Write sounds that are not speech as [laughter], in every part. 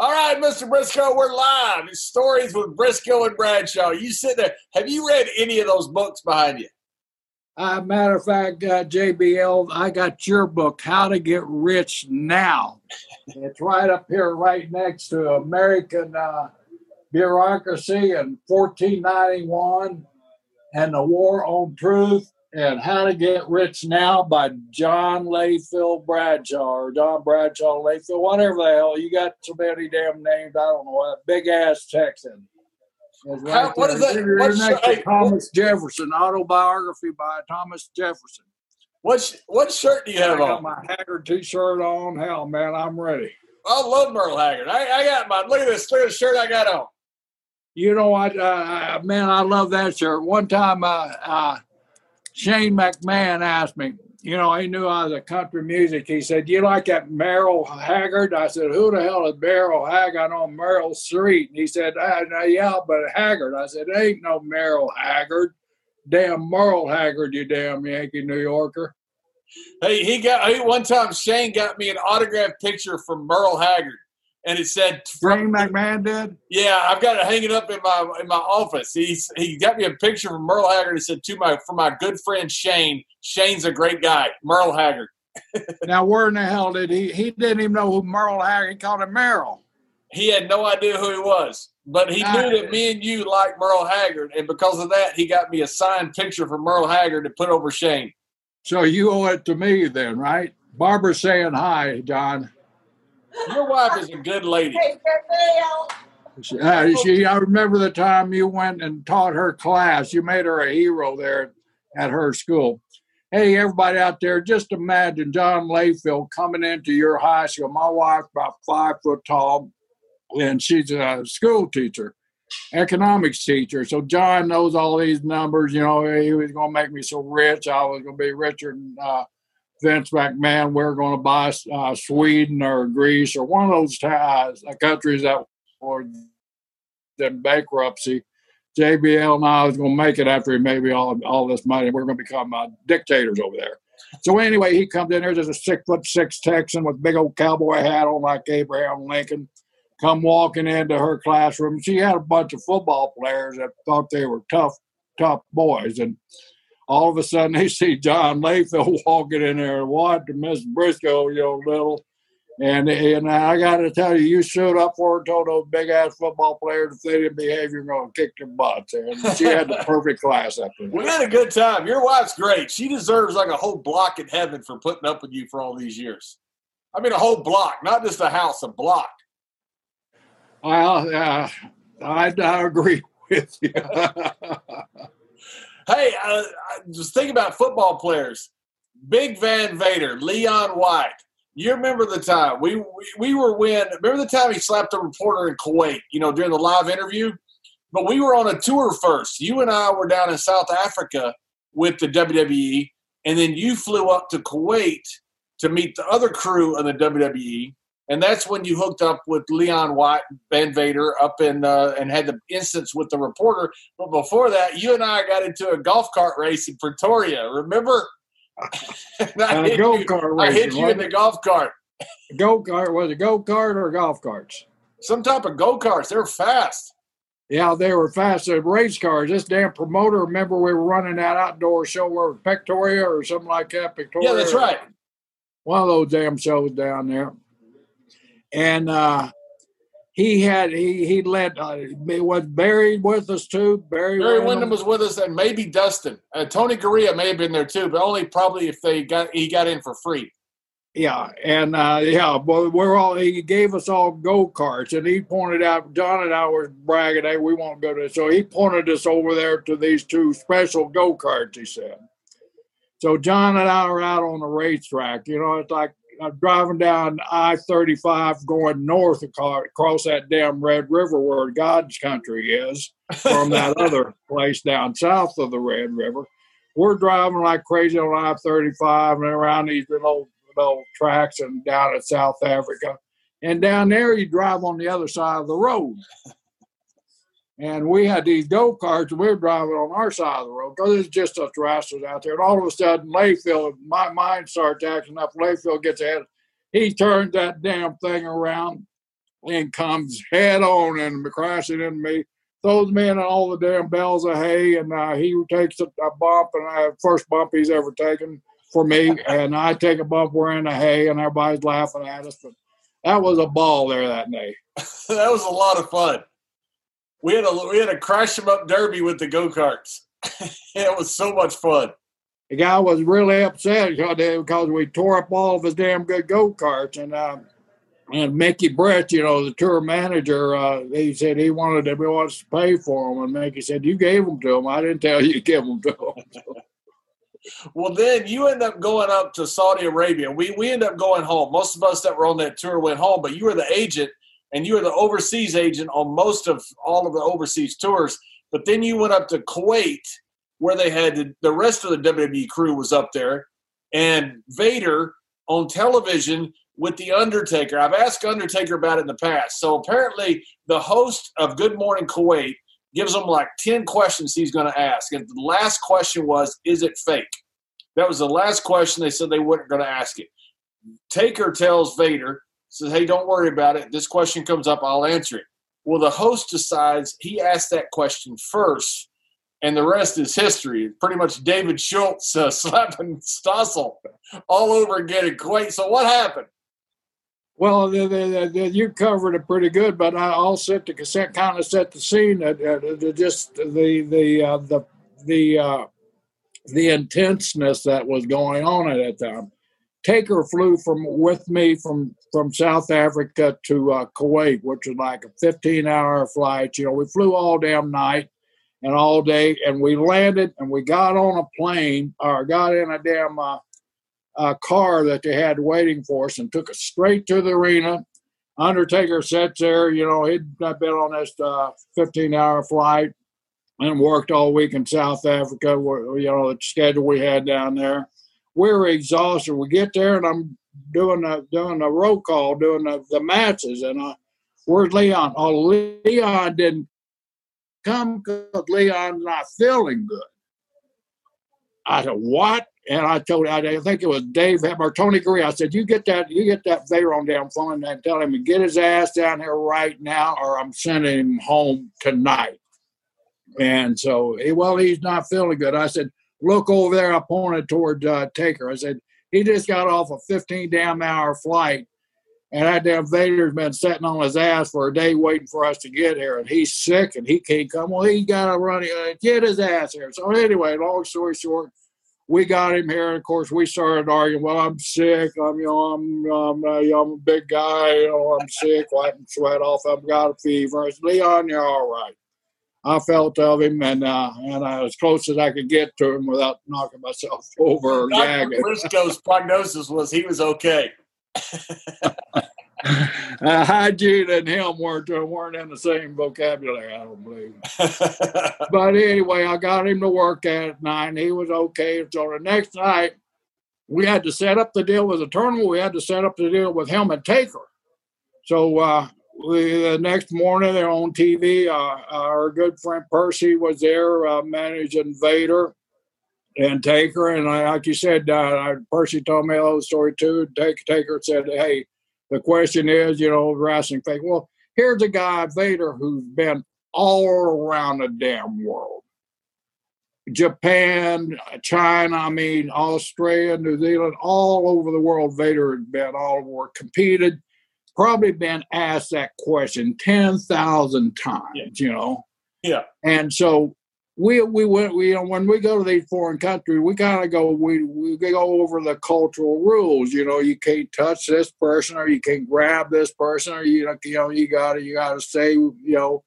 All right, Mr. Brisco, we're live. It's stories with Brisco and Bradshaw. You sit there. Have you read any of those books behind you? Uh, matter of fact, uh, JBL, I got your book, How to Get Rich Now. it's right up here, right next to American uh, Bureaucracy in 1491 and the War on Truth and How to Get Rich Now by John Layfield Bradshaw or John Bradshaw Layfield, whatever the hell. You got so many damn names. I don't know what. Big ass Texan. Right How- what there. is that? What's- next hey, Thomas Jefferson, autobiography by Thomas Jefferson. What sh- what shirt do you have I got on? my Haggard t-shirt on. Hell, man, I'm ready. I love Merle Haggard. I, I got my look at this. Look at the shirt I got on. You know what, uh, uh, man? I love that shirt. One time, uh, uh, Shane McMahon asked me. You know, he knew I was a country music. He said, "You like that Merle Haggard?" I said, "Who the hell is Merle Haggard on Merle Street?" And he said, ah, "Yeah, but Haggard." I said, "Ain't no Merle Haggard, damn Merle Haggard, you damn Yankee New Yorker." Hey, he got he, one time. Shane got me an autographed picture from Merle Haggard, and it said, Shane McMahon did. "Yeah, I've got it hanging up in my in my office." He's he got me a picture from Merle Haggard. He said, "To my for my good friend Shane. Shane's a great guy, Merle Haggard." [laughs] Now, where in the hell did he? He didn't even know who Merle Haggard. He called him Merle. He had no idea who he was, but he knew that me and you liked Merle Haggard, and because of that, he got me a signed picture from Merle Haggard to put over Shane. So you owe it to me then, right? Barbara's saying hi, John. Your wife is a good lady. She, uh, she, I remember the time you went and taught her class. You made her a hero there at her school. Hey, everybody out there, just imagine John Layfield coming into your high school. My wife's about five foot tall, and she's a school teacher, economics teacher. So John knows all these numbers. You know, he was going to make me so rich. I was going to be richer than uh, Vince McMahon. We are going to buy uh, Sweden or Greece or one of those uh, countries that were in bankruptcy. JBL and I was going to make it after he made me all all this money. We're going to become uh, dictators over there. So anyway, he comes in there just a six foot six Texan with big old cowboy hat on like Abraham Lincoln. Come walking into her classroom. She had a bunch of football players that thought they were tough, tough boys, and all of a sudden [laughs] they see John Layfield [laughs] walking in there. What, to Miss Brisco, you know, little. And and I got to tell you, you showed up for her told those big ass football players if they didn't behave, you're going to kick their butts. And she had the [laughs] perfect class after We had a good time. Your wife's great. She deserves like a whole block in heaven for putting up with you for all these years. I mean, a whole block, not just a house, a block. Well, uh, I, I agree with you. Hey, uh, just think about football players. Big Van Vader, Leon White. You remember the time we, we we were when? Remember the time he slapped a reporter in Kuwait? You know, during the live interview. But we were on a tour first. You and I were down in South Africa with the WWE, and then you flew up to Kuwait to meet the other crew of the WWE, and that's when you hooked up with Leon White, Van Vader, up in uh, and had the instance with the reporter. But before that, you and I got into a golf cart race in Pretoria. Remember? [laughs] And I Uh, hit you, I hit you in the golf cart. go kart was it go kart or golf carts? Some type of go karts. They're fast. Yeah, they were fast as race cars. This damn promoter, remember we were running that outdoor show where Victoria or something like that. Victoria. Yeah, that's right. One of those damn shows down there. And uh he had he he led uh, was Barry with us too. Barry, Barry Windham. Was with us, and maybe Dustin. Uh, Tony Garea may have been there too, but only probably if they got he got in for free. Yeah, and uh, yeah, well, we're all he gave us all go karts, and he pointed out John and I were bragging, hey, we won't go to. So he pointed us over there to these two special go karts. He said. So John and I are out on the racetrack. You know, it's like I'm driving down I thirty five going north across that damn Red River where God's country is from [laughs] that other place down south of the Red River. We're driving like crazy on I thirty five and around these little little tracks and down in South Africa. And down there you drive on the other side of the road. And we had these go karts, and we were driving on our side of the road because it's just us rascals out there. And all of a sudden, Layfield, my mind starts acting up. Layfield gets ahead. He turns that damn thing around, and comes head on and crashing into me, throws me in all the damn bales of hay, and uh, he takes a, a bump, and I first bump he's ever taken for me, [laughs] and I take a bump wearing the hay, and everybody's laughing at us. But that was a ball there that day. [laughs] that was a lot of fun. We had a we had a crash them up derby with the go karts. [laughs] it was so much fun. The guy was really upset because we tore up all of his damn good go karts, and uh, and Mickey Brett, you know, the tour manager, uh, he said he wanted to, he wants to pay for them, and Mickey said you gave them to him. I didn't tell you to give them to him. [laughs] [laughs] well, then you end up going up to Saudi Arabia. We we end up going home. Most of us that were on that tour went home, but you were the agent and you were the overseas agent on most of all of the overseas tours. But then you went up to Kuwait, where they had the rest of the WWE crew was up there, and Vader on television with the Undertaker. I've asked Undertaker about it in the past. So apparently, the host of Good Morning Kuwait gives him like ten questions he's going to ask, and the last question was, "Is it fake?" That was the last question they said they weren't going to ask it. Taker tells Vader, says, Hey, don't worry about it. This question comes up, I'll answer it. Well, the host decides he asked that question first, and the rest is history. Pretty much David Schultz uh, [laughs] slapping Stossel all over again in Kuwait. So, what happened? Well, the, the, the, you covered it pretty good, but I'll set the cassette kind of set the scene. That uh, just the the uh, the the uh, the intenseness that was going on at that time. Taker flew from with me from from South Africa to uh, Kuwait, which was like a 15 hour flight. You know, we flew all damn night and all day, and we landed and we got on a plane or got in a damn uh, uh, car that they had waiting for us and took us straight to the arena. Undertaker sits there, you know, he'd been on this uh, 15 hour flight and worked all week in South Africa, you know, the schedule we had down there we were exhausted. We get there and I'm doing a doing a roll call, doing the, the matches, and uh, where's Leon? Oh, Leon didn't come because Leon's not feeling good. I said, what? And I told I think it was Dave or Tony Garea. I said, you get that you get that Vader on down phone and tell him to get his ass down here right now, or I'm sending him home tonight. And so, well, he's not feeling good. I said, look over there. I pointed toward uh, Taker. I said, he just got off a 15 damn hour flight. And that damn Vader's been sitting on his ass for a day waiting for us to get here. And he's sick and he can't come. Well, he got to run, uh, get his ass here. So, anyway, long story short, we got him here. And of course, we started arguing. Well, I'm sick. I'm, you know, I'm, I'm, uh, you know, I'm a big guy. You know, I'm sick, wiping sweat off. I've got a fever. I said, Leon, you're all right. I felt of him, and uh, and I was close as I could get to him without knocking myself [laughs] over Dr. Brisco's prognosis was he was okay. [laughs] uh, hygiene and him weren't uh, weren't in the same vocabulary, I don't believe. [laughs] but anyway, I got him to work at night, and he was okay. So the next night, we had to set up the deal with the tournament. We had to set up the deal with him and Taker. So uh, the next morning they're on TV. Uh, our good friend Percy was there uh, managing Vader and Taker, and I, like you said, uh, Percy told me a little story too. Take, Taker said, "Hey, the question is, you know, wrestling fake. Well, here's a guy Vader who's been all around the damn world." Japan, China, I mean, Australia, New Zealand, all over the world. Vader had been all over, competed probably been asked that question 10,000 times, yeah. you know? Yeah. And so we, we went, we, you know, when we go to these foreign countries, we kind of go, we, we go over the cultural rules, you know, you can't touch this person or you can't grab this person or you, you know, you gotta, you gotta say, you know,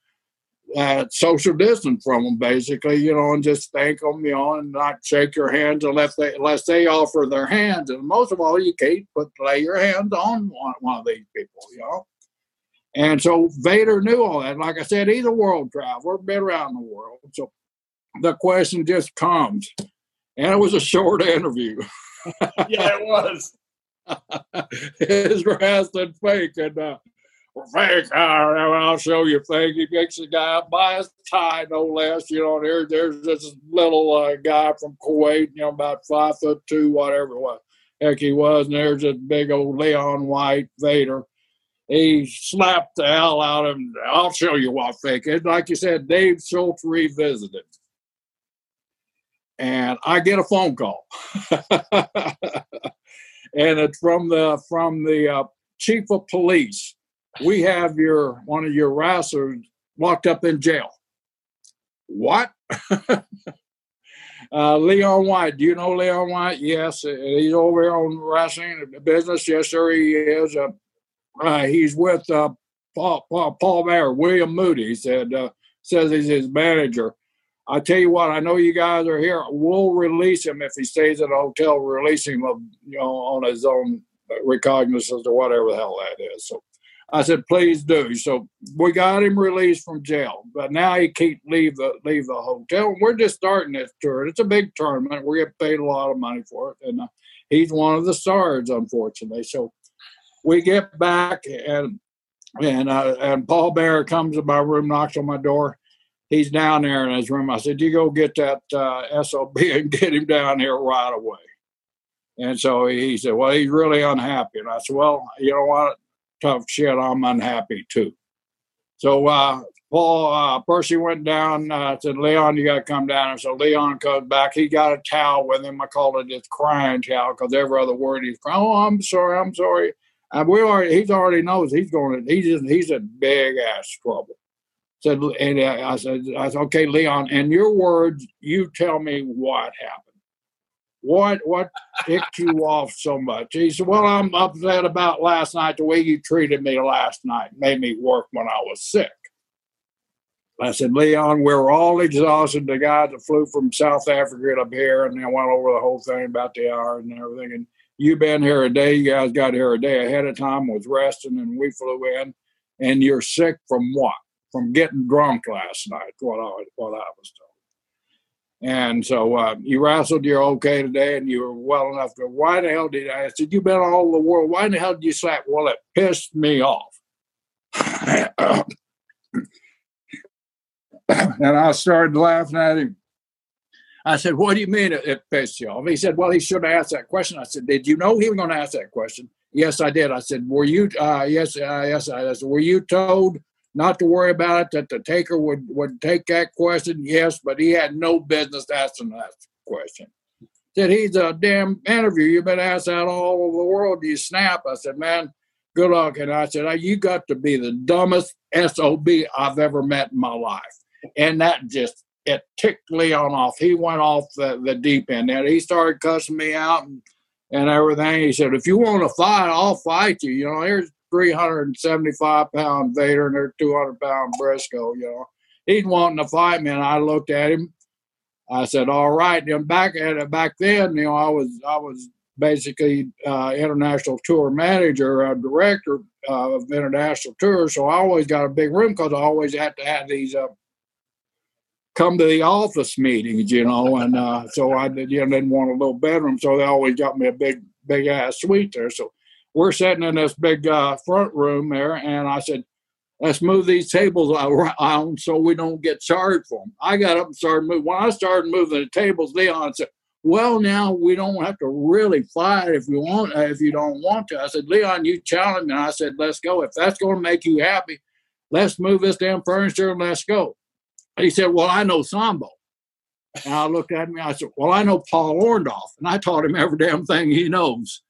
uh, social distance from them, basically, you know, and just thank them, you know, and not shake your hands unless they unless they offer their hands. And most of all, you can't put lay your hands on one, one of these people, you know. And so Vader knew all that. Like I said, he's a world traveler, been around the world. So the question just comes, and it was a short [laughs] interview. yeah, it was. [laughs] His wrestling fake, and uh, fake. I'll show you fake. He makes a guy buy his tie, no less. You know, there, there's this little uh, guy from Kuwait, you know, about five foot two, whatever it was. Heck, he was. And there's this big old Leon White Vader. he slapped the hell out of him. I'll show you what fake is. Like you said, Dave Schultz revisited. And I get a phone call. [laughs] and it's from the from the uh, chief of police. We have your one of your wrestlers locked up in jail. What? [laughs] uh, Leon White. Do you know Leon White? Yes, he's over here on wrestling business. Yes, sir, he is. Uh, uh, he's with uh, Paul, Paul, Paul Bearer, William Moody. He said, uh, says he's his manager. I tell you what, I know you guys are here. We'll release him if he stays at a hotel. Release him, of, you know, on his own recognizance or whatever the hell that is. So I said, please do. So we got him released from jail, but now he can't leave the leave the hotel. We're just starting this tour. It's a big tournament. We get paid a lot of money for it, and uh, he's one of the stars, unfortunately. So we get back and and uh, and Paul Bear comes to my room, knocks on my door. He's down there in his room. I said, "You go get that uh, sob [laughs] and get him down here right away." And so he said, "Well, he's really unhappy." And I said, "Well, you know what? Tough shit. I'm unhappy too." So uh, Paul uh, Percy went down. Uh, said, "Leon, you got to come down." And so Leon comes back. He got a towel with him. I call it his crying towel because every other word he's crying. Oh, I'm sorry. I'm sorry. And we already, he's already knows he's going to, he's he's in big ass trouble. Said, and I said, I said, okay, Leon, in your words, you tell me what happened. What what ticked you off so much? He said, Well, I'm upset about last night, the way you treated me last night made me work when I was sick. I said, Leon, we're all exhausted. The guys that flew from South Africa up here and they went over the whole thing about the hour and everything. And you've been here a day, you guys got here a day ahead of time, was resting, and we flew in, and you're sick from what? From getting drunk last night, what I, what I was. And so uh, you wrestled, you're okay today, and you were well enough to. Why the hell did I? I said, You've been all the world. Why the hell did you slap? Well, it pissed me off. [coughs] and I started laughing at him. I said, What do you mean it, it pissed you off? He said, Well, he should have asked that question. I said, Did you know he was going to ask that question? Yes, I did. I said, Were you, uh, yes, uh, yes, I said, Were you told not to worry about it, that the taker would, would take that question? Yes, but he had no business asking that question. Said, He's a damn interview. You've been asked that all over the world. You snap? I said, Man, good luck. And I said, You got to be the dumbest SOB I've ever met in my life. And that just it ticked Leon off. He went off the, the deep end and he started cussing me out and, and everything. He said, if you want to fight, I'll fight you. You know, here's 375 pound Vader and their 200 pound Brisco, you know. He's wanting to fight me. And I looked at him. I said, all right. And back at it, back then, you know, I was, I was basically uh, international tour manager, uh, director uh, of international tours. So I always got a big room because I always had to have these uh, come to the office meetings, you know, and uh, so I did, you know, didn't want a little bedroom, so they always got me a big, big ass suite there. So we're sitting in this big uh, front room there, and I said, let's move these tables [laughs] around so we don't get charged for them. I got up and started moving. When I started moving the tables, Leon said, well, now we don't have to really fight if you want, if you don't want to. I said, Leon, you challenged me. And I said, let's go. If that's going to make you happy, let's move this damn furniture and let's go. He said, Well, I know Sambo. And I looked at him I said, Well, I know Paul Orndorff. And I taught him every damn thing he knows.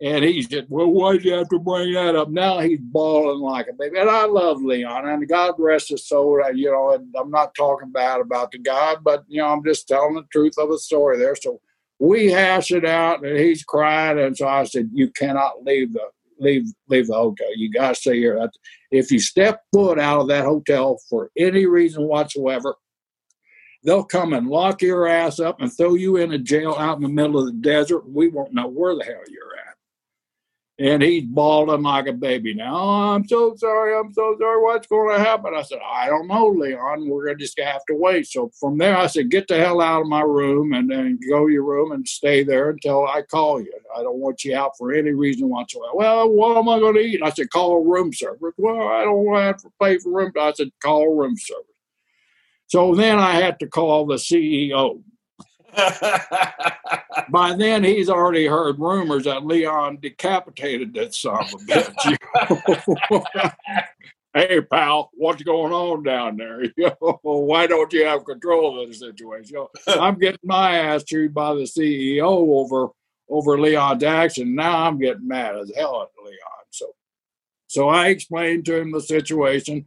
And he said, Well, why'd you have to bring that up? Now he's bawling like a baby. And I love Leon, and God rest his soul. Uh, you know, and I'm not talking bad about the guy, but, you know, I'm just telling the truth of the story there. So we hashed it out, and he's crying. And so I said, You cannot leave the leave leave the hotel. You got to stay here. If you step foot out of that hotel for any reason whatsoever, they'll come and lock your ass up and throw you in a jail out in the middle of the desert. We won't know where the hell you're at and he's bawling like a baby now. Oh, I'm so sorry. I'm so sorry. What's going to happen? I said, I don't know, Leon. We're going to just have to wait. So from there, I said, get the hell out of my room and then go to your room and stay there until I call you. I don't want you out for any reason whatsoever. Well, what am I going to eat? I said, call a room service. Well, I don't want to have to pay for room. I said, call a room service. So then I had to call the CEO [laughs] By then, he's already heard rumors that Leon decapitated that son of a bitch. [laughs] hey, pal, what's going on down there? [laughs] Why don't you have control of the situation? I'm getting my ass chewed by the CEO over over Leon's action. Now I'm getting mad as hell at Leon. So, so I explained to him the situation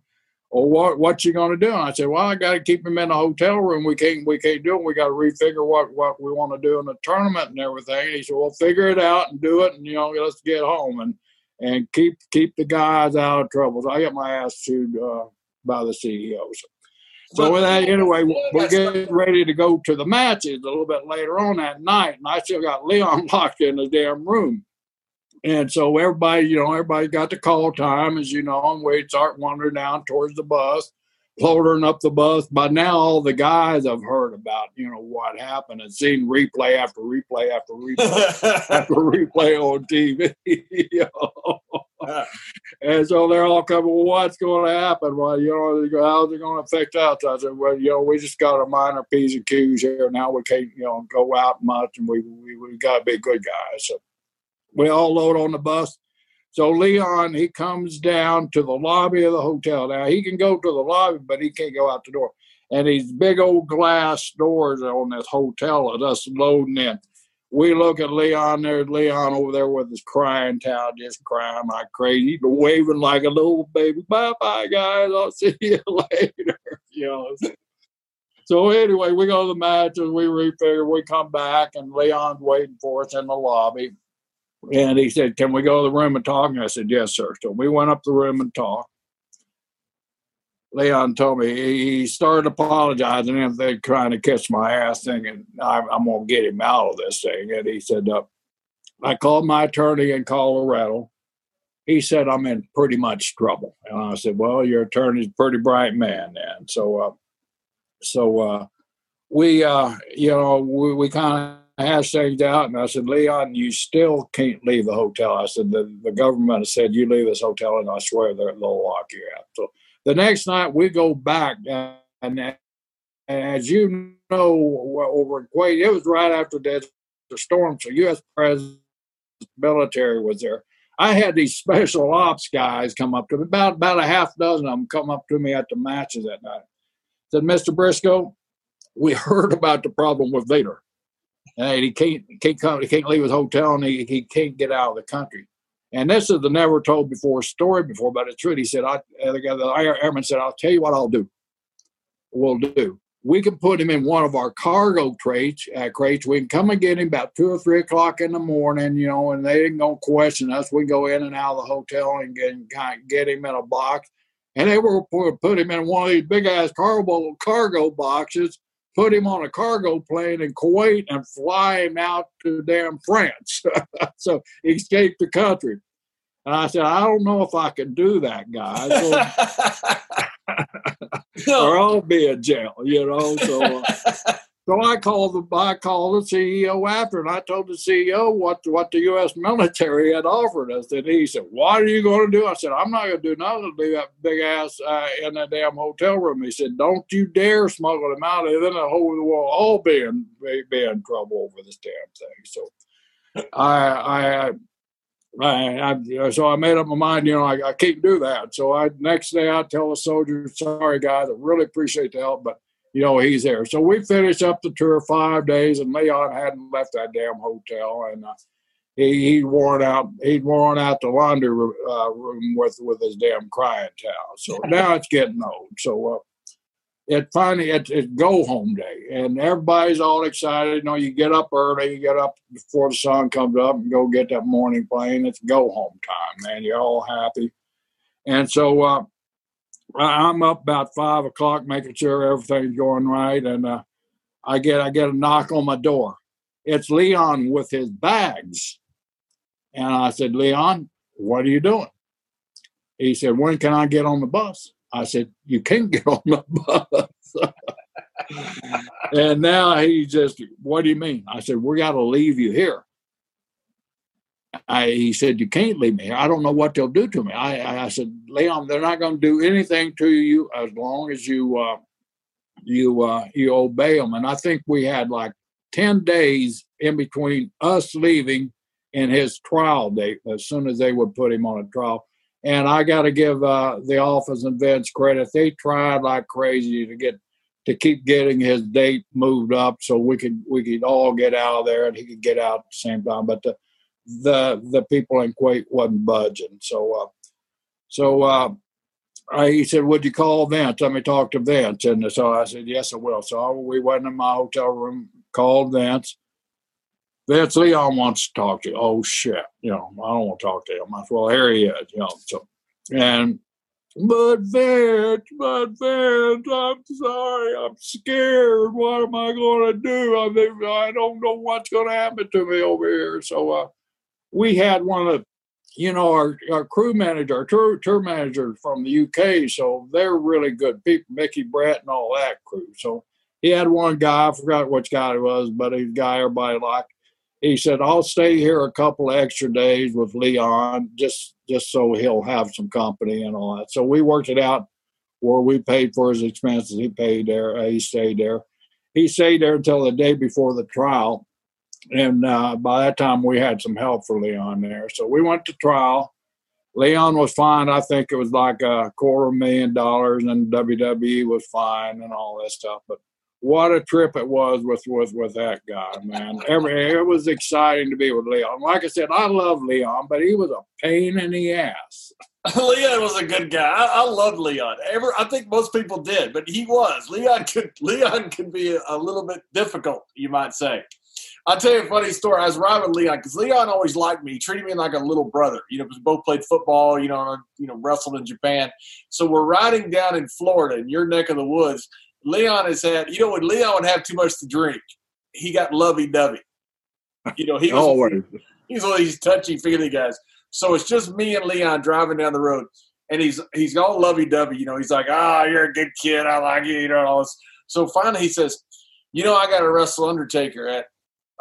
well, what what you going to do? And I said, well, I got to keep him in the hotel room. We can't we can't do it. We got to refigure what what we want to do in the tournament and everything. And he said, well, figure it out and do it, and you know, let's get home and and keep keep the guys out of trouble. So I got my ass chewed uh, by the CEOs. So with that, anyway, we're getting ready to go to the matches a little bit later on that night, and I still got Leon [laughs] locked in the damn room. And so everybody, you know, everybody got the call time, as you know, and we start wandering down towards the bus, floating up the bus. By now, all the guys have heard about, you know, what happened and seen replay after replay after replay [laughs] after replay on TV. [laughs] you know? [laughs] and so they're all coming, well, what's going to happen? Well, you know, how's it going to affect us? I said, well, you know, we just got a minor P's and Q's here. Now we can't, you know, go out much and we, we, we got to be good guys. So we all load on the bus. So Leon, he comes down to the lobby of the hotel. Now he can go to the lobby, but he can't go out the door. And these big old glass doors on this hotel at us loading in. We look at Leon. There's Leon over there with his crying towel, just crying like crazy, but waving like a little baby. Bye bye, guys. I'll [laughs] see you later. you know. So anyway, we go to the matches. We refigure. We come back, and Leon's waiting for us in the lobby. And he said, Can we go to the room and talk? And I said, Yes, sir. So we went up the room and talked. Leon told me he started apologizing and they're trying to catch my ass, thinking I'm, I'm going to get him out of this thing. And he said, uh, I called my attorney in Colorado. He said, I'm in pretty much trouble. And I said, Well, your attorney's a pretty bright man, then. So, uh, so uh, we, uh, you know, we, we kind of hashed things out, and I said, Leon, you still can't leave the hotel. I said, the, the government said you leave this hotel, and I swear they'll lock you out. So the next night we go back, and, and as you know, over in Kuwait, it was right after the storm, so U.S. President military was there. I had these special ops guys come up to me, about about a half dozen of them come up to me at the matches that night. Said, Mr. Brisco, we [laughs] heard about the problem with Vader and he can't can't come he can't leave his hotel and he, he can't get out of the country. And this is the never told before story before, but it's true. He said, I the airman said, I'll tell you what I'll do. We'll do. We can put him in one of our cargo crates. Uh, crates. We can come and get him about two or three o'clock in the morning, you know, and they ain't gonna question us. We go in and out of the hotel and get get him in a box, and they will put him in one of these big ass cargo cargo boxes put him on a cargo plane in Kuwait and fly him out to damn France. [laughs] so he escaped the country. And I said, I don't know if I can do that, guys. So, [laughs] [laughs] or I'll be in jail, you know. So, uh, so I called the I called the CEO after, and I told the CEO what what the U.S. military had offered us. And he said, "What are you going to do?" I said, "I'm not going to do nothing to that big ass uh, in that damn hotel room." He said, "Don't you dare smuggle him out, and then the whole world all be in be in trouble over this damn thing." So, I I. I, I, so I made up my mind, you know, I, I can't do that. So I next day I tell the soldiers, sorry guys, I really appreciate the help, but you know, he's there. So we finished up the tour five days, and Leon hadn't left that damn hotel, and uh, he he worn out he'd worn out the laundry uh, room with with his damn crying towel. So [laughs] now it's getting old. So uh, it finally it, it's go home day, and everybody's all excited. You know, you get up early, you get up before the sun comes up, and go get that morning plane. It's go home time, man. You're all happy, and so. Uh, I'm up about five o'clock, making sure everything's going right, and uh, I get I get a knock on my door. It's Leon with his bags, and I said, Leon, what are you doing? He said, When can I get on the bus? I said, You can't get on the [laughs] bus. and now he just, What do you mean? I said, We got to leave you here. I, he said, "You can't leave me here. I don't know what they'll do to me." I, I said, "Leon, they're not going to do anything to you as long as you uh, you uh, you obey them." And I think we had like 10 days in between us leaving and his trial date as soon as they would put him on a trial. And I got to give uh, the office and Vince credit. They tried like crazy to get to keep getting his date moved up so we could we could all get out of there and he could get out at the same time. But the the the people in Kuwait wasn't budging. So uh, so uh, I, he said, "Would you call Vince? Let me talk to Vince." And so I said, "Yes, I will." So we went in my hotel room, called Vince. Vince Leon wants to talk to you. Oh shit, you know, I don't want to talk to him. I said, well, here he is, you know. So, and but Vince, but Vince, I'm sorry, I'm scared. What am I going to do? I mean, I don't know what's going to happen to me over here. So, uh, we had one of the, you know, our, our crew manager, our tour, tour manager from the UK. So they're really good people, Mickey Brett and all that crew. So he had one guy, I forgot which guy it was, but he's a guy everybody liked he said, "I'll stay here a couple extra days with Leon, just just so he'll have some company and all that." So we worked it out where we paid for his expenses. He paid there. He stayed there. He stayed there until the day before the trial, and uh, by that time we had some help for Leon there. So we went to trial. Leon was fine. I think it was like a quarter million dollars, and WWE was fine and all that stuff. But what a trip it was with with with that guy, man. Every it was exciting to be with Leon. Like I said, I love Leon, but he was a pain in the ass. [laughs] Leon was a good guy. I, I Leon. Ever, I think most people did, but he was. Leon [laughs] could Leon could be a, a little bit difficult, you might say. I'll tell you a funny story. I was riding with Leon because Leon always liked me. He treated me like a little brother. You know, we both played football. You know, you know, wrestled in Japan. So we're riding down in Florida, in your neck of the woods, Leon has had, you know, when Leon would have too much to drink, he got lovey dovey. You know, he [laughs] was always he's one of these touchy feely guys. So it's just me and Leon driving down the road, and he's he's all lovey dovey. You know, he's like, "Ah, oh, you're a good kid. I like you." You know, all this. So finally, he says, "You know, I got to wrestle Undertaker at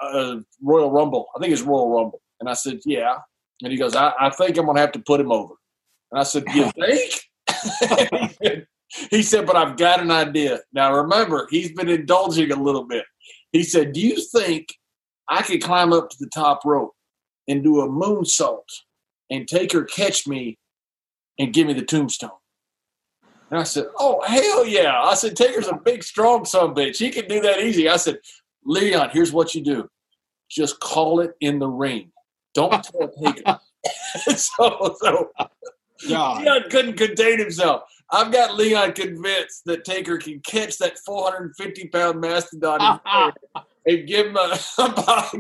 uh, Royal Rumble. I think it's Royal Rumble." And I said, "Yeah." And he goes, "I, I think I'm gonna have to put him over." And I said, "You think?" [laughs] he said, but I've got an idea. Now remember, he's been indulging a little bit. He said, Do you think I could climb up to the top rope and do a moonsault and Taker, catch me and give me the tombstone? And I said, Oh, hell yeah. I said, Taker's a big, strong son bitch. He can do that easy. I said, Leon, here's what you do. Just call it in the ring. Don't [laughs] tell Taker. [laughs] so, so God. Leon couldn't contain himself. I've got Leon convinced that Taker can catch that 450 pound mastodon [laughs] and give him a,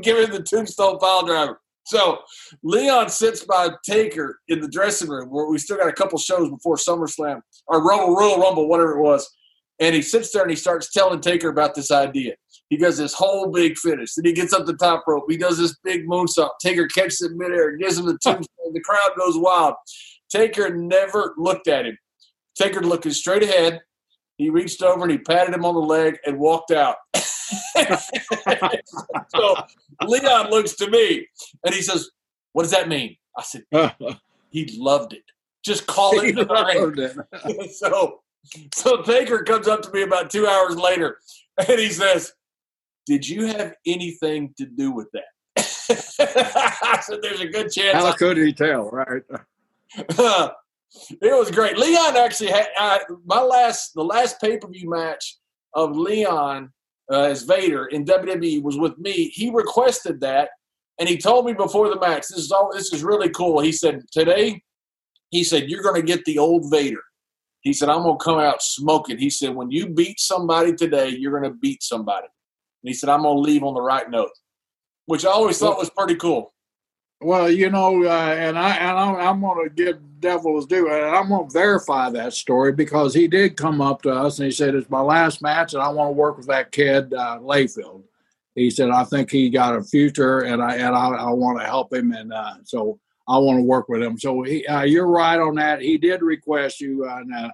give him the tombstone pile driver. So Leon sits by Taker in the dressing room where we still got a couple shows before SummerSlam or Rumble, Royal Rumble, whatever it was. And he sits there and he starts telling Taker about this idea. He does this whole big finish. Then he gets up the top rope. He does this big moonsault. Taker catches it midair, gives him the tombstone. the crowd goes wild. Taker never looked at him. Taker looking straight ahead. He reached over and he patted him on the leg and walked out. [laughs] so Leon looks to me and he says, What does that mean? I said, He loved it. Just call it [laughs] it. [laughs] so so Taker comes up to me about two hours later and he says, Did you have anything to do with that? [laughs] I said, There's a good chance. How could he tell, right? [laughs] it was great. Leon actually had uh, my last the last pay per view match of Leon uh, as Vader in WWE was with me. He requested that, and he told me before the match, "This is all. This is really cool." He said, "Today," he said, "You're going to get the old Vader." He said, "I'm going to come out smoking." He said, "When you beat somebody today, you're going to beat somebody." And he said, "I'm going to leave on the right note," which I always thought was pretty cool. Well, you know, uh, and I and I'm, I'm going to give Devil's due, and I'm going to verify that story because he did come up to us and he said, "It's my last match, and I want to work with that kid uh, Layfield." He said, "I think he got a future, and I and I, I want to help him, and uh, so I want to work with him." So he, uh, you're right on that. He did request you, uh, and uh,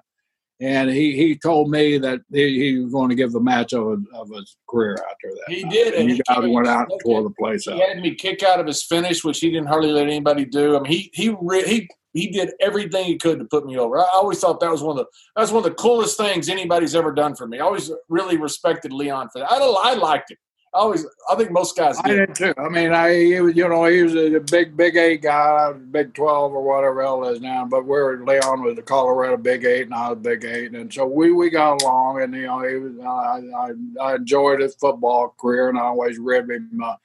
and he, he told me that he, he, was going to give the match of, a, of his career out there. That he night. did, and, and guys went out and tore the place he out. He had me kick out of his finish, which he didn't hardly let anybody do. I mean, he he re- he he did everything he could to put me over. I always thought that was one of the that was one of the coolest things anybody's ever done for me. I always really respected Leon for that. I I liked it. I always, I think most guys. I did too. I mean, I you know, he was a big, big eight guy, big twelve or whatever hell it is now. But we're Leon was the Colorado Big Eight, and I was Big Eight, and so we we got along. And you know, he was I I, I enjoyed his football career, and I always ribbed him uh,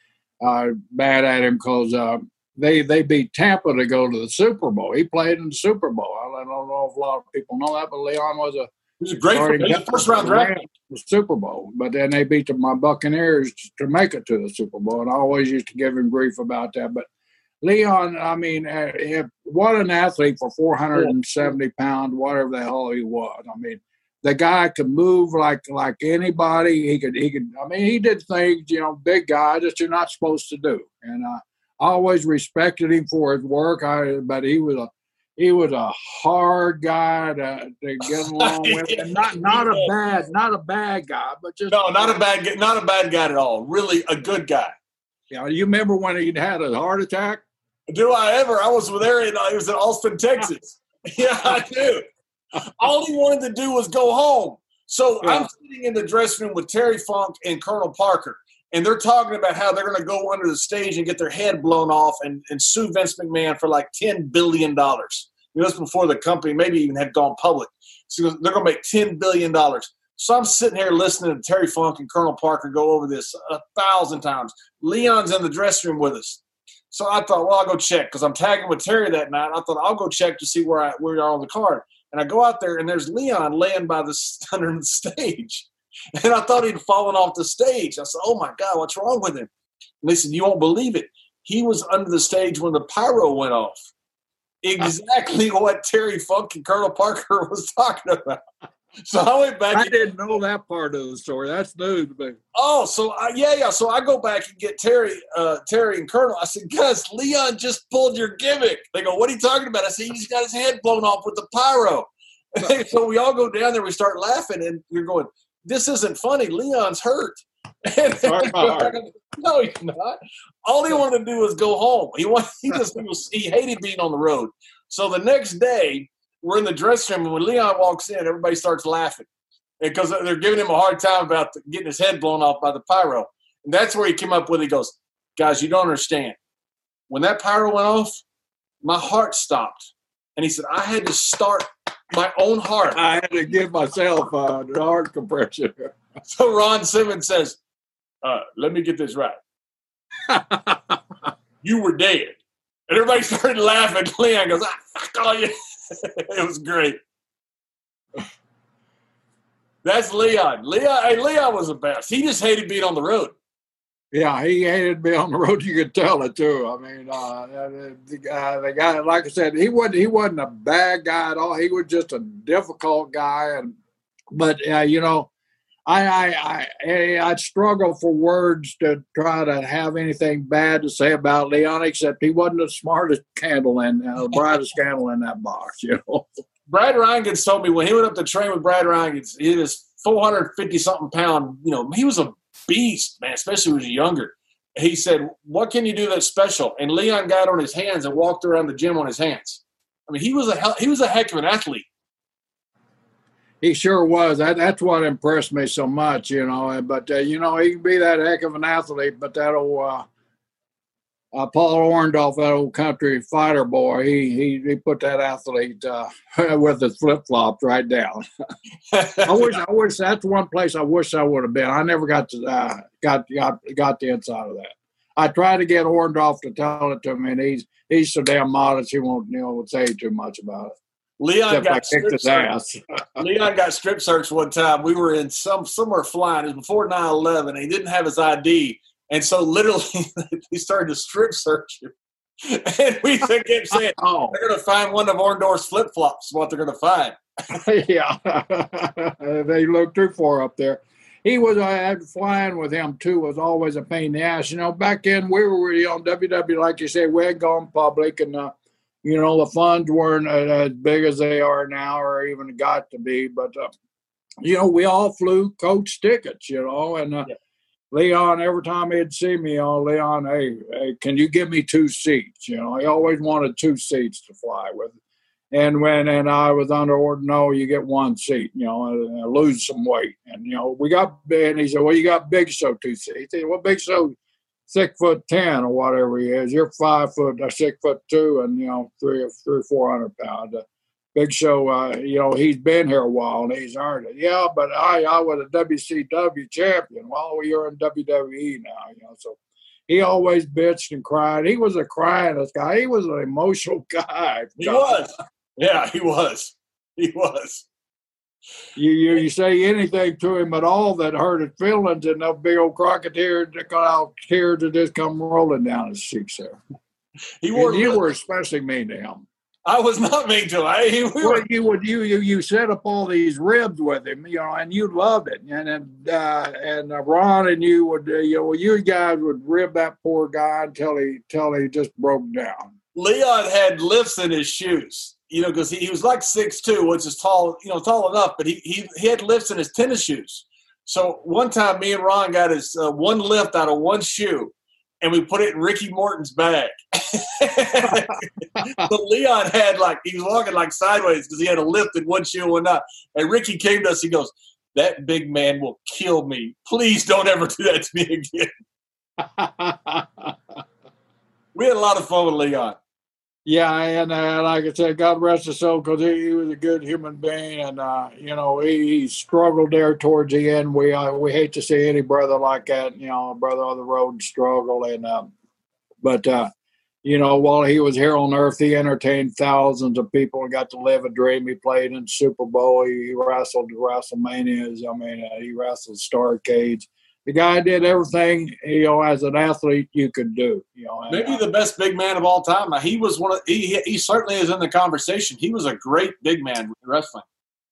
uh, bad at him because uh, they they beat Tampa to go to the Super Bowl. He played in the Super Bowl. I don't know if a lot of people know that, but Leon was a was a great first round draft the Super Bowl, but then they beat the, my Buccaneers to make it to the Super Bowl, and I always used to give him grief about that. But Leon, I mean, uh, if, what an athlete for 470 pounds, whatever the hell he was. I mean, the guy could move like like anybody. He could he could. I mean, he did things, you know, big guy that you're not supposed to do, and uh, I always respected him for his work. I, but he was a he was a hard guy to, to get [laughs] along with, and not not a bad not a bad guy, but just no, not a bad not a bad guy at all. Really a good guy. Yeah, you remember when he had a heart attack? Do I ever? I was with there. In, uh, I was in Austin, Texas. [laughs] yeah, I do. All he wanted to do was go home. So yeah. I'm sitting in the dressing room with Terry Funk and Colonel Parker, and they're talking about how they're going to go under the stage and get their head blown off and, and sue Vince McMahon for like ten billion dollars. You know, this before the company maybe even had gone public. So they're going to make ten billion dollars. So I'm sitting here listening to Terry Funk and Colonel Parker go over this a thousand times. Leon's in the dressing room with us. So I thought, well, I'll go check because I'm tagging with Terry that night. I thought I'll go check to see where I where you are on the card. And I go out there and there's Leon laying by the [laughs] under the stage. And I thought he'd fallen off the stage. I said, Oh my God, what's wrong with him? And they said, You won't believe it. He was under the stage when the pyro went off. Exactly what Terry Funk and Colonel Parker [laughs] was talking about. So I went back. I didn't know that part of the story. That's new to me. Oh, so I, yeah, yeah. So I go back and get Terry, uh, Terry and Colonel. I said, "Guys, Leon just pulled your gimmick." They go, "What are you talking about?" I said, "He just got his head blown off with the pyro." [laughs] so we all go down there. We start laughing, and you're going, "This isn't funny. Leon's hurt." No, he's not. All he wanted to do was go home. He wanted, [laughs] he just he, was, he hated being on the road. So the next day, we're in the dressing room, and when Leon walks in, everybody starts laughing because they're giving him a hard time about getting his head blown off by the pyro. And that's where he came up with. He goes, "Guys, you don't understand. When that pyro went off, my heart stopped." And he said, "I had to start my own heart. I had to give myself a heart compression." [laughs] So Ron Simmons says, uh, let me get this right. [laughs] you were dead. And everybody [laughs] started laughing. Leon goes, ah, fuck all you. [laughs] it was great. That's Leon. Leon, hey, Leon was the best. He just hated being on the road. Yeah, he hated being on the road. You could tell it too. I mean, uh, the, guy, the guy, like I said, he wasn't he wasn't a bad guy at all. He was just a difficult guy, and but uh, you know, I, I, I, I struggle for words to try to have anything bad to say about Leon, except he wasn't the smartest candle in, uh, the brightest candle in that box, you know. Brad Rheingans told me when he went up the train with Brad Rheingans, he was 450 something pound, you know, he was a beast, man, especially when he was younger. He said, What can you do that's special? And Leon got on his hands and walked around the gym on his hands. I mean, he was a he was a heck of an athlete he sure was. That, that's what impressed me so much, you know. But uh, you know, he can be that heck of an athlete. But that old uh, uh, Paul Orndorff, that old country fighter boy, he he, he put that athlete uh, [laughs] with his flip flops right down. [laughs] I wish I wish that's one place I wish I would have been. I never got to uh, got got got the inside of that. I tried to get Orndorff to tell it to me, and he's he's so damn modest he won't you know say too much about it. Leon got strip searched. [laughs] Leon got strip searched one time. We were in some somewhere flying. It was before 9-11. He didn't have his ID. And so literally [laughs] he started to strip search him. [laughs] And we kept saying, oh. they're going to find one of Orndorff's flip flops, what they're going to find. yeah. they looked too far up there. He was, I had flying with him too, was always a pain in the ass. You know, back then we were on WW, like you said, we had gone public and, uh, you know, the funds weren't as big as they are now or even got to be. But, uh, you know, we all flew coach tickets, you know, and uh, yeah. Leon, every time he'd see me on Leon, hey, hey, can you give me two seats? You know, he always wanted two seats to fly with. And when and I was under order, no, you get one seat, you know, and, and lose some weight. And you know, we got and he said, well, you got Big Show two seats. He said, well, Big Show six foot ten or whatever he is. You're five foot, uh, six foot two, and you know, three three four hundred pounds. Uh, Big Show, uh, you know, he's been here a while and he's earned it. Yeah, but I, I was a WCW champion. Well, you're in WWE now, you know. So he always bitched and cried. He was a crying guy. He was an emotional [laughs] guy. He was. Yeah, he was. He was. You, you you say anything to him at all that hurt his feelings, and that big old crocodile out tears to just come rolling down his cheeks there. He wore. you were especially mean to him. I was not mean to him. I, he, we well, you would you you you set up all these ribs with him, you know, and you loved it, and and uh, and uh, Ron and you would uh, you know you guys would rib that poor guy until he until he just broke down. Leon had lifts in his shoes, you know, because he, he was like six two, which is tall, you know, tall enough, but he he he had lifts in his tennis shoes. So one time, me and Ron got his uh, one lift out of one shoe and we put it in Ricky Morton's bag. [laughs] but Leon had like he was walking like sideways because he had a lift in one shoe and not. And Ricky came to us. He goes, "That big man will kill me. Please don't ever do that to me again." [laughs] we had a lot of fun with Leon. Yeah, and uh, like I said, God rest his soul, because he, he, was a good human being, and uh, you know he, he, struggled there towards the end. We uh, we hate to see any brother like that, you know, a brother on the road struggle, and um, but uh, you know while he was here on earth, he entertained thousands of people and got to live a dream. He played in Super Bowl, he wrestled WrestleManias. I mean, uh, he wrestled Starcades the guy did everything you know as an athlete you could do. You know, maybe the best big man of all time. He was one of he he certainly is in the conversation. He was a great big man in wrestling.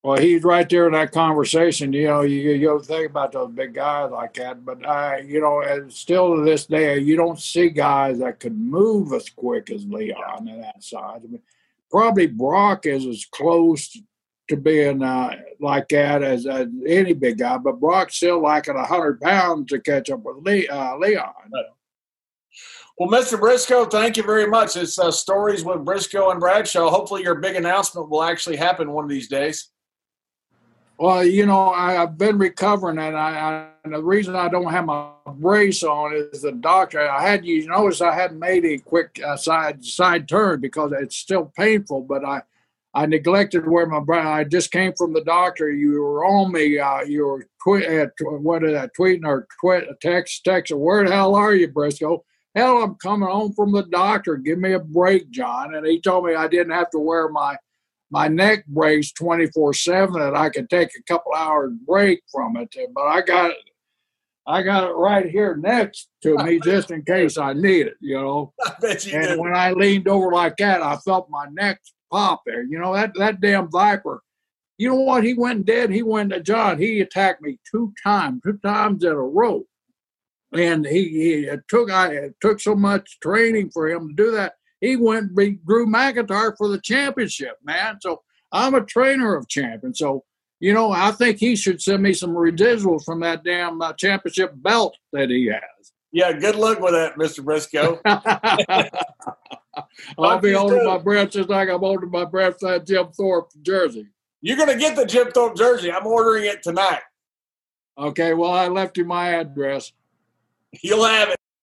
Well, he's right there in that conversation. You know, you you think about those big guys like that, but I, you know, and still to this day, you don't see guys that could move as quick as Leon on that side. I mean, probably Brock is as close to being uh, like that as uh, any big guy, but Brock's still like at 100 pounds to catch up with uh, Leon. Well, Mr. Brisco, thank you very much. It's uh, Stories with Brisco and Bradshaw. Hopefully, your big announcement will actually happen one of these days. Well, you know, I, have been recovering, and I, I, and the reason I don't have my brace on is the doctor. I had you notice I hadn't made a quick uh, side side turn because it's still painful, but I I neglected where my brother. I just came from the doctor. You were on me. Uh, you were twi- uh, tw- what did I tweeting or tweet text text? Where the hell are you, Brisco? Hell, I'm coming home from the doctor. Give me a break, John. And he told me I didn't have to wear my my neck brace 24 seven. That I could take a couple hours break from it. But I got it. I got it right here next to me [laughs] just in case I need it, you know. I bet you and did. when I leaned over like that, I felt my neck pop there. You know, that, that damn viper. You know what? He went dead. He went to John. He attacked me two times, two times in a row. And he, he took I it took so much training for him to do that. He went beat Drew McIntyre for the championship, man. So I'm a trainer of champions. So you know, I think he should send me some residuals from that damn uh, championship belt that he has. Yeah, good luck with that, Mr. Brisco. [laughs] I'll be holding my breath just like I'm holding my breath that Jim Thorpe jersey. You're going to get the Jim Thorpe jersey. I'm ordering it tonight. Okay, well, I left you my address. You'll have it.